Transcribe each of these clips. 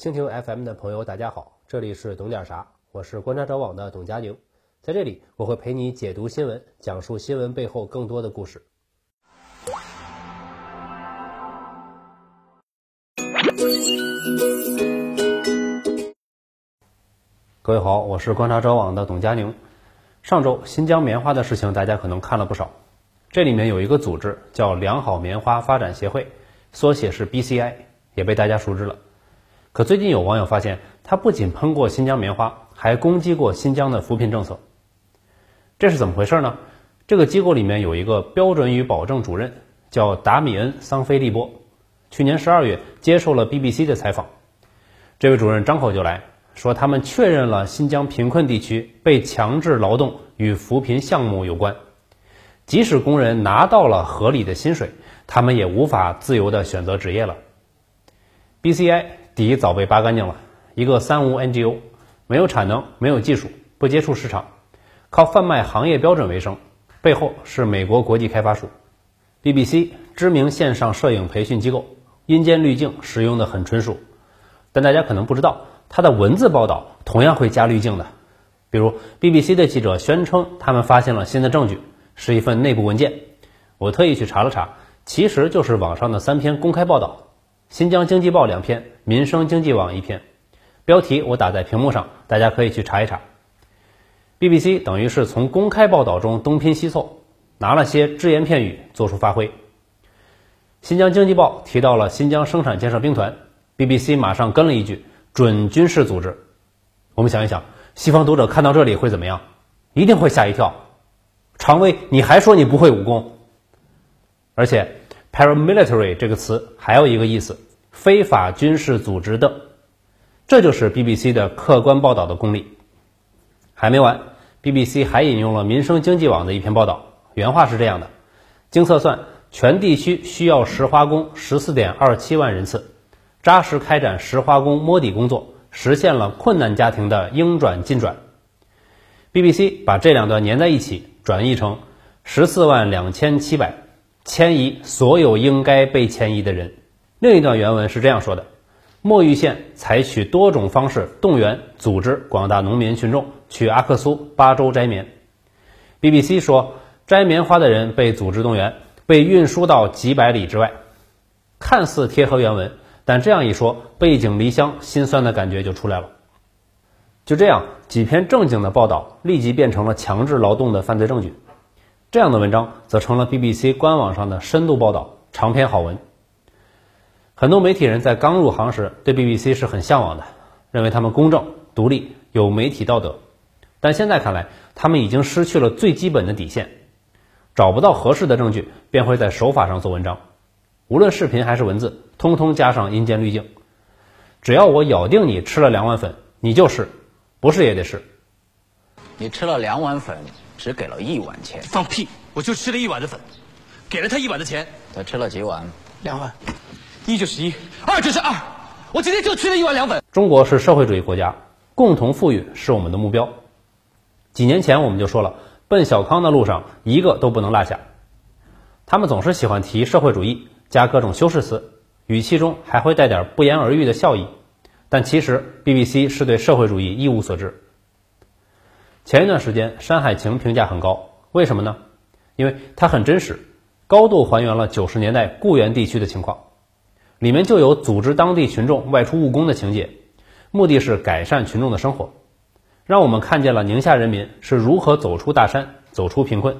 蜻蜓 FM 的朋友，大家好，这里是懂点啥，我是观察者网的董佳宁，在这里我会陪你解读新闻，讲述新闻背后更多的故事。各位好，我是观察者网的董佳宁。上周新疆棉花的事情，大家可能看了不少。这里面有一个组织叫良好棉花发展协会，缩写是 BCI，也被大家熟知了。可最近有网友发现，他不仅喷过新疆棉花，还攻击过新疆的扶贫政策。这是怎么回事呢？这个机构里面有一个标准与保证主任，叫达米恩·桑菲利波。去年十二月接受了 BBC 的采访，这位主任张口就来说，他们确认了新疆贫困地区被强制劳动与扶贫项目有关。即使工人拿到了合理的薪水，他们也无法自由地选择职业了。BCI 底早被扒干净了，一个三无 NGO，没有产能，没有技术，不接触市场，靠贩卖行业标准为生，背后是美国国际开发署。BBC 知名线上摄影培训机构，阴间滤镜使用的很纯熟，但大家可能不知道，它的文字报道同样会加滤镜的。比如 BBC 的记者宣称，他们发现了新的证据。是一份内部文件，我特意去查了查，其实就是网上的三篇公开报道，《新疆经济报》两篇，《民生经济网》一篇，标题我打在屏幕上，大家可以去查一查。BBC 等于是从公开报道中东拼西凑，拿了些只言片语做出发挥。《新疆经济报》提到了新疆生产建设兵团，BBC 马上跟了一句“准军事组织”。我们想一想，西方读者看到这里会怎么样？一定会吓一跳。常威，你还说你不会武功？而且，paramilitary 这个词还有一个意思，非法军事组织的。这就是 BBC 的客观报道的功力。还没完，BBC 还引用了民生经济网的一篇报道，原话是这样的：经测算，全地区需要石化工十四点二七万人次，扎实开展石化工摸底工作，实现了困难家庭的应转尽转。BBC 把这两段连在一起。转译成十四万两千七百，迁移所有应该被迁移的人。另一段原文是这样说的：墨玉县采取多种方式动员、组织广大农民群众去阿克苏巴州摘棉。BBC 说，摘棉花的人被组织动员，被运输到几百里之外，看似贴合原文，但这样一说，背井离乡，心酸的感觉就出来了。就这样，几篇正经的报道立即变成了强制劳动的犯罪证据。这样的文章则成了 BBC 官网上的深度报道、长篇好文。很多媒体人在刚入行时对 BBC 是很向往的，认为他们公正、独立、有媒体道德。但现在看来，他们已经失去了最基本的底线。找不到合适的证据，便会在手法上做文章。无论视频还是文字，通通加上阴间滤镜。只要我咬定你吃了两碗粉，你就是。不是也得是。你吃了两碗粉，只给了一碗钱。放屁！我就吃了一碗的粉，给了他一碗的钱。他吃了几碗？两碗。一就是一，二就是二。我今天就吃了一碗凉粉。中国是社会主义国家，共同富裕是我们的目标。几年前我们就说了，奔小康的路上一个都不能落下。他们总是喜欢提社会主义，加各种修饰词，语气中还会带点不言而喻的笑意。但其实，BBC 是对社会主义一无所知。前一段时间，《山海情》评价很高，为什么呢？因为它很真实，高度还原了九十年代固原地区的情况，里面就有组织当地群众外出务工的情节，目的是改善群众的生活，让我们看见了宁夏人民是如何走出大山、走出贫困。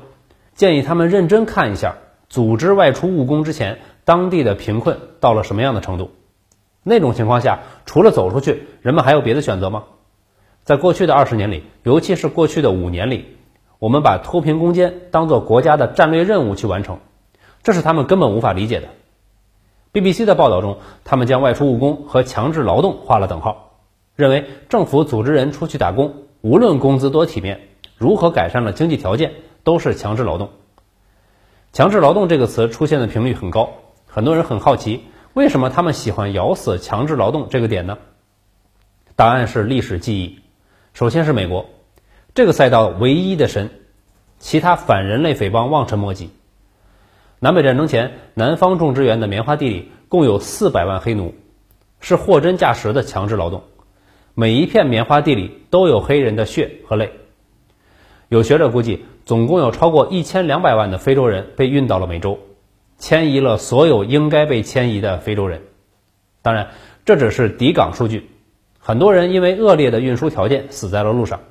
建议他们认真看一下，组织外出务工之前，当地的贫困到了什么样的程度。那种情况下，除了走出去，人们还有别的选择吗？在过去的二十年里，尤其是过去的五年里，我们把脱贫攻坚当做国家的战略任务去完成，这是他们根本无法理解的。BBC 的报道中，他们将外出务工和强制劳动画了等号，认为政府组织人出去打工，无论工资多体面，如何改善了经济条件，都是强制劳动。强制劳动这个词出现的频率很高，很多人很好奇。为什么他们喜欢咬死强制劳动这个点呢？答案是历史记忆。首先是美国，这个赛道唯一的神，其他反人类匪帮望尘莫及。南北战争前，南方种植园的棉花地里共有四百万黑奴，是货真价实的强制劳动。每一片棉花地里都有黑人的血和泪。有学者估计，总共有超过一千两百万的非洲人被运到了美洲，迁移了所有应该被迁移的非洲人。当然，这只是抵港数据，很多人因为恶劣的运输条件死在了路上。《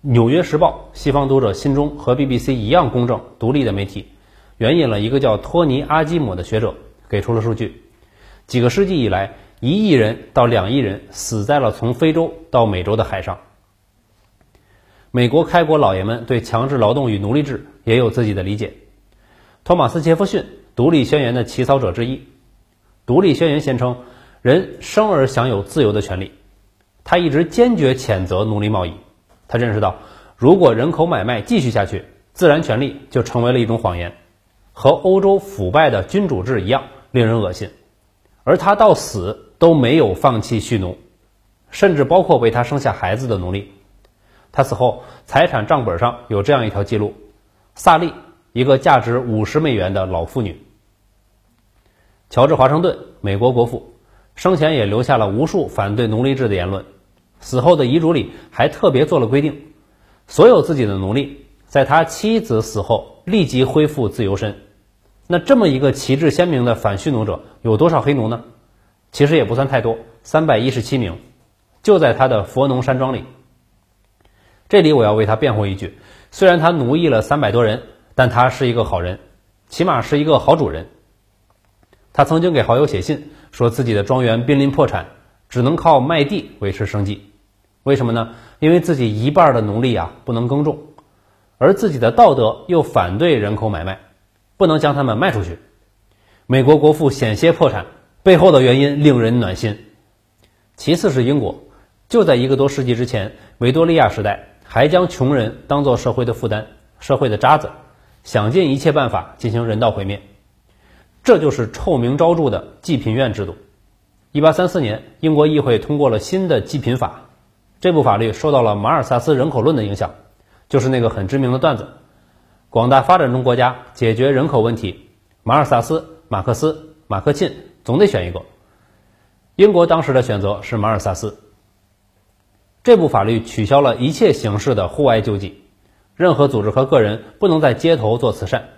纽约时报》、西方读者心中和 BBC 一样公正、独立的媒体，援引了一个叫托尼·阿基姆的学者给出了数据：几个世纪以来，一亿人到两亿人死在了从非洲到美洲的海上。美国开国老爷们对强制劳动与奴隶制也有自己的理解。托马斯·杰弗逊，《独立宣言》的起草者之一，《独立宣言》宣称人生而享有自由的权利。他一直坚决谴责奴隶贸易。他认识到，如果人口买卖继续下去，自然权利就成为了一种谎言，和欧洲腐败的君主制一样令人恶心。而他到死都没有放弃蓄奴，甚至包括为他生下孩子的奴隶。他死后，财产账本上有这样一条记录：萨利，一个价值五十美元的老妇女。乔治华盛顿，美国国父，生前也留下了无数反对奴隶制的言论，死后的遗嘱里还特别做了规定：所有自己的奴隶，在他妻子死后立即恢复自由身。那这么一个旗帜鲜明的反蓄奴者，有多少黑奴呢？其实也不算太多，三百一十七名，就在他的佛农山庄里。这里我要为他辩护一句：虽然他奴役了三百多人，但他是一个好人，起码是一个好主人。他曾经给好友写信，说自己的庄园濒临破产，只能靠卖地维持生计。为什么呢？因为自己一半的奴隶啊不能耕种，而自己的道德又反对人口买卖，不能将他们卖出去。美国国父险些破产，背后的原因令人暖心。其次是英国，就在一个多世纪之前，维多利亚时代。还将穷人当做社会的负担、社会的渣子，想尽一切办法进行人道毁灭，这就是臭名昭著的济贫院制度。一八三四年，英国议会通过了新的济贫法，这部法律受到了马尔萨斯人口论的影响，就是那个很知名的段子：广大发展中国家解决人口问题，马尔萨斯、马克思、马克沁总得选一个。英国当时的选择是马尔萨斯。这部法律取消了一切形式的户外救济，任何组织和个人不能在街头做慈善，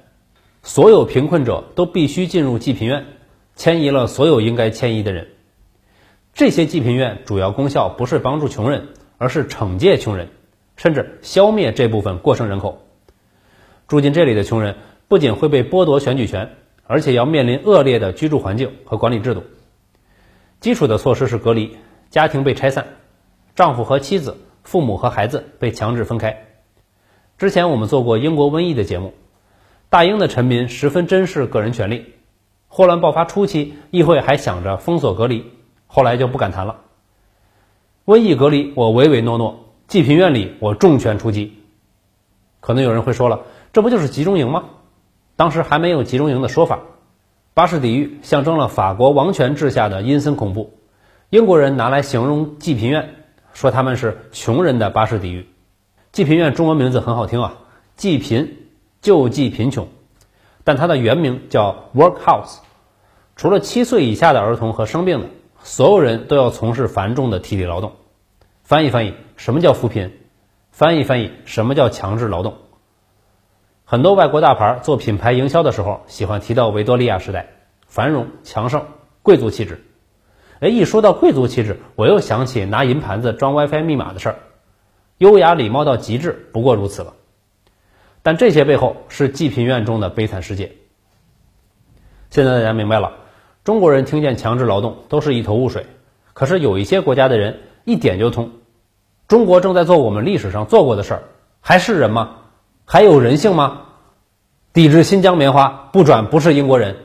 所有贫困者都必须进入济贫院，迁移了所有应该迁移的人。这些济贫院主要功效不是帮助穷人，而是惩戒穷人，甚至消灭这部分过剩人口。住进这里的穷人不仅会被剥夺选举权，而且要面临恶劣的居住环境和管理制度。基础的措施是隔离，家庭被拆散。丈夫和妻子、父母和孩子被强制分开。之前我们做过英国瘟疫的节目，大英的臣民十分珍视个人权利。霍乱爆发初期，议会还想着封锁隔离，后来就不敢谈了。瘟疫隔离我唯唯诺诺，济贫院里我重拳出击。可能有人会说了，这不就是集中营吗？当时还没有集中营的说法。巴士底狱象征了法国王权制下的阴森恐怖，英国人拿来形容济贫院。说他们是穷人的巴士底狱，济贫院中文名字很好听啊，济贫救济贫穷，但它的原名叫 Workhouse。除了七岁以下的儿童和生病的，所有人都要从事繁重的体力劳动。翻译翻译，什么叫扶贫？翻译翻译，什么叫强制劳动？很多外国大牌做品牌营销的时候，喜欢提到维多利亚时代繁荣强盛、贵族气质。哎，一说到贵族气质，我又想起拿银盘子装 WiFi 密码的事儿，优雅礼貌到极致，不过如此了。但这些背后是济贫院中的悲惨世界。现在大家明白了，中国人听见强制劳动都是一头雾水，可是有一些国家的人一点就通。中国正在做我们历史上做过的事儿，还是人吗？还有人性吗？抵制新疆棉花不转不是英国人。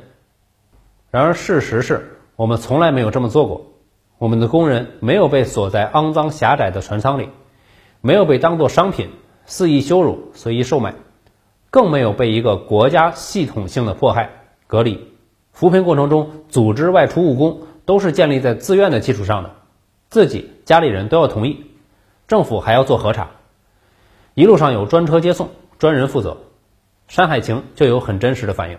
然而事实是。我们从来没有这么做过，我们的工人没有被锁在肮脏狭窄的船舱里，没有被当作商品肆意羞辱、随意售卖，更没有被一个国家系统性的迫害、隔离。扶贫过程中组织外出务工都是建立在自愿的基础上的，自己家里人都要同意，政府还要做核查，一路上有专车接送，专人负责，《山海情》就有很真实的反应。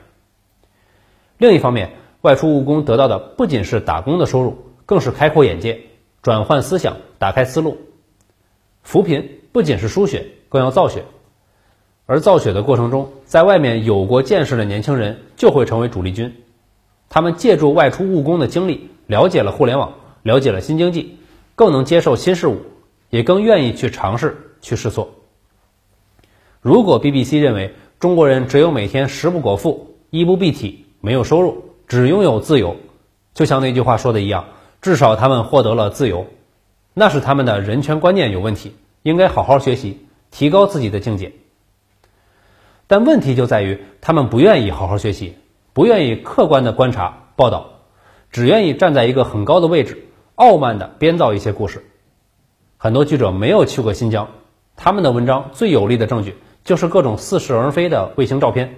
另一方面。外出务工得到的不仅是打工的收入，更是开阔眼界、转换思想、打开思路。扶贫不仅是输血，更要造血。而造血的过程中，在外面有过见识的年轻人就会成为主力军。他们借助外出务工的经历，了解了互联网，了解了新经济，更能接受新事物，也更愿意去尝试、去试错。如果 BBC 认为中国人只有每天食不果腹、衣不蔽体、没有收入，只拥有自由，就像那句话说的一样，至少他们获得了自由，那是他们的人权观念有问题，应该好好学习，提高自己的境界。但问题就在于，他们不愿意好好学习。不愿意客观的观察报道，只愿意站在一个很高的位置，傲慢的编造一些故事。很多记者没有去过新疆，他们的文章最有力的证据就是各种似是而非的卫星照片。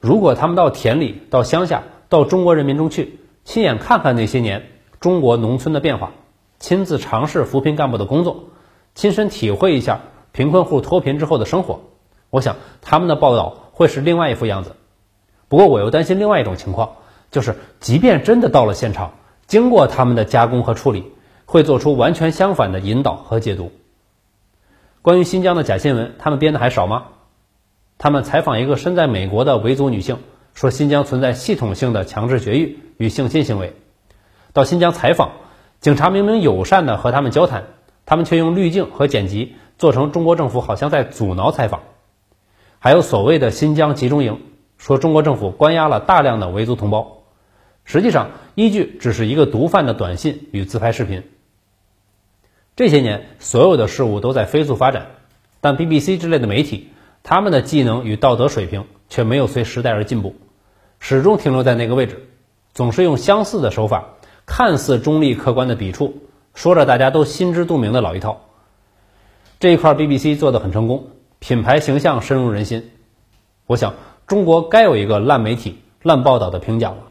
如果他们到田里、到乡下、到中国人民中去，亲眼看看那些年中国农村的变化，亲自尝试扶贫干部的工作，亲身体会一下贫困户脱贫之后的生活，我想他们的报道会是另外一副样子。不过我又担心另外一种情况，就是即便真的到了现场，经过他们的加工和处理，会做出完全相反的引导和解读。关于新疆的假新闻，他们编的还少吗？他们采访一个身在美国的维族女性，说新疆存在系统性的强制绝育与性侵行为。到新疆采访，警察明明友善的和他们交谈，他们却用滤镜和剪辑做成中国政府好像在阻挠采访。还有所谓的新疆集中营。说中国政府关押了大量的维族同胞，实际上依据只是一个毒贩的短信与自拍视频。这些年，所有的事物都在飞速发展，但 BBC 之类的媒体，他们的技能与道德水平却没有随时代而进步，始终停留在那个位置，总是用相似的手法，看似中立客观的笔触，说着大家都心知肚明的老一套。这一块 BBC 做得很成功，品牌形象深入人心，我想。中国该有一个烂媒体、烂报道的评奖了。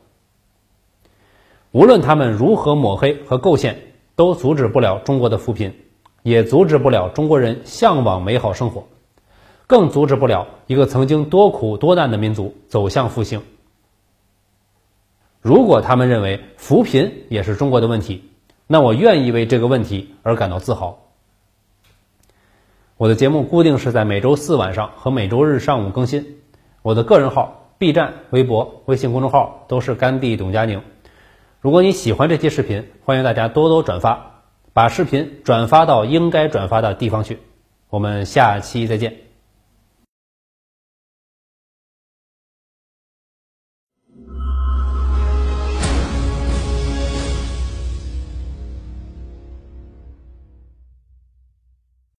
无论他们如何抹黑和构陷，都阻止不了中国的扶贫，也阻止不了中国人向往美好生活，更阻止不了一个曾经多苦多难的民族走向复兴。如果他们认为扶贫也是中国的问题，那我愿意为这个问题而感到自豪。我的节目固定是在每周四晚上和每周日上午更新。我的个人号、B 站、微博、微信公众号都是甘地董佳宁。如果你喜欢这期视频，欢迎大家多多转发，把视频转发到应该转发的地方去。我们下期再见。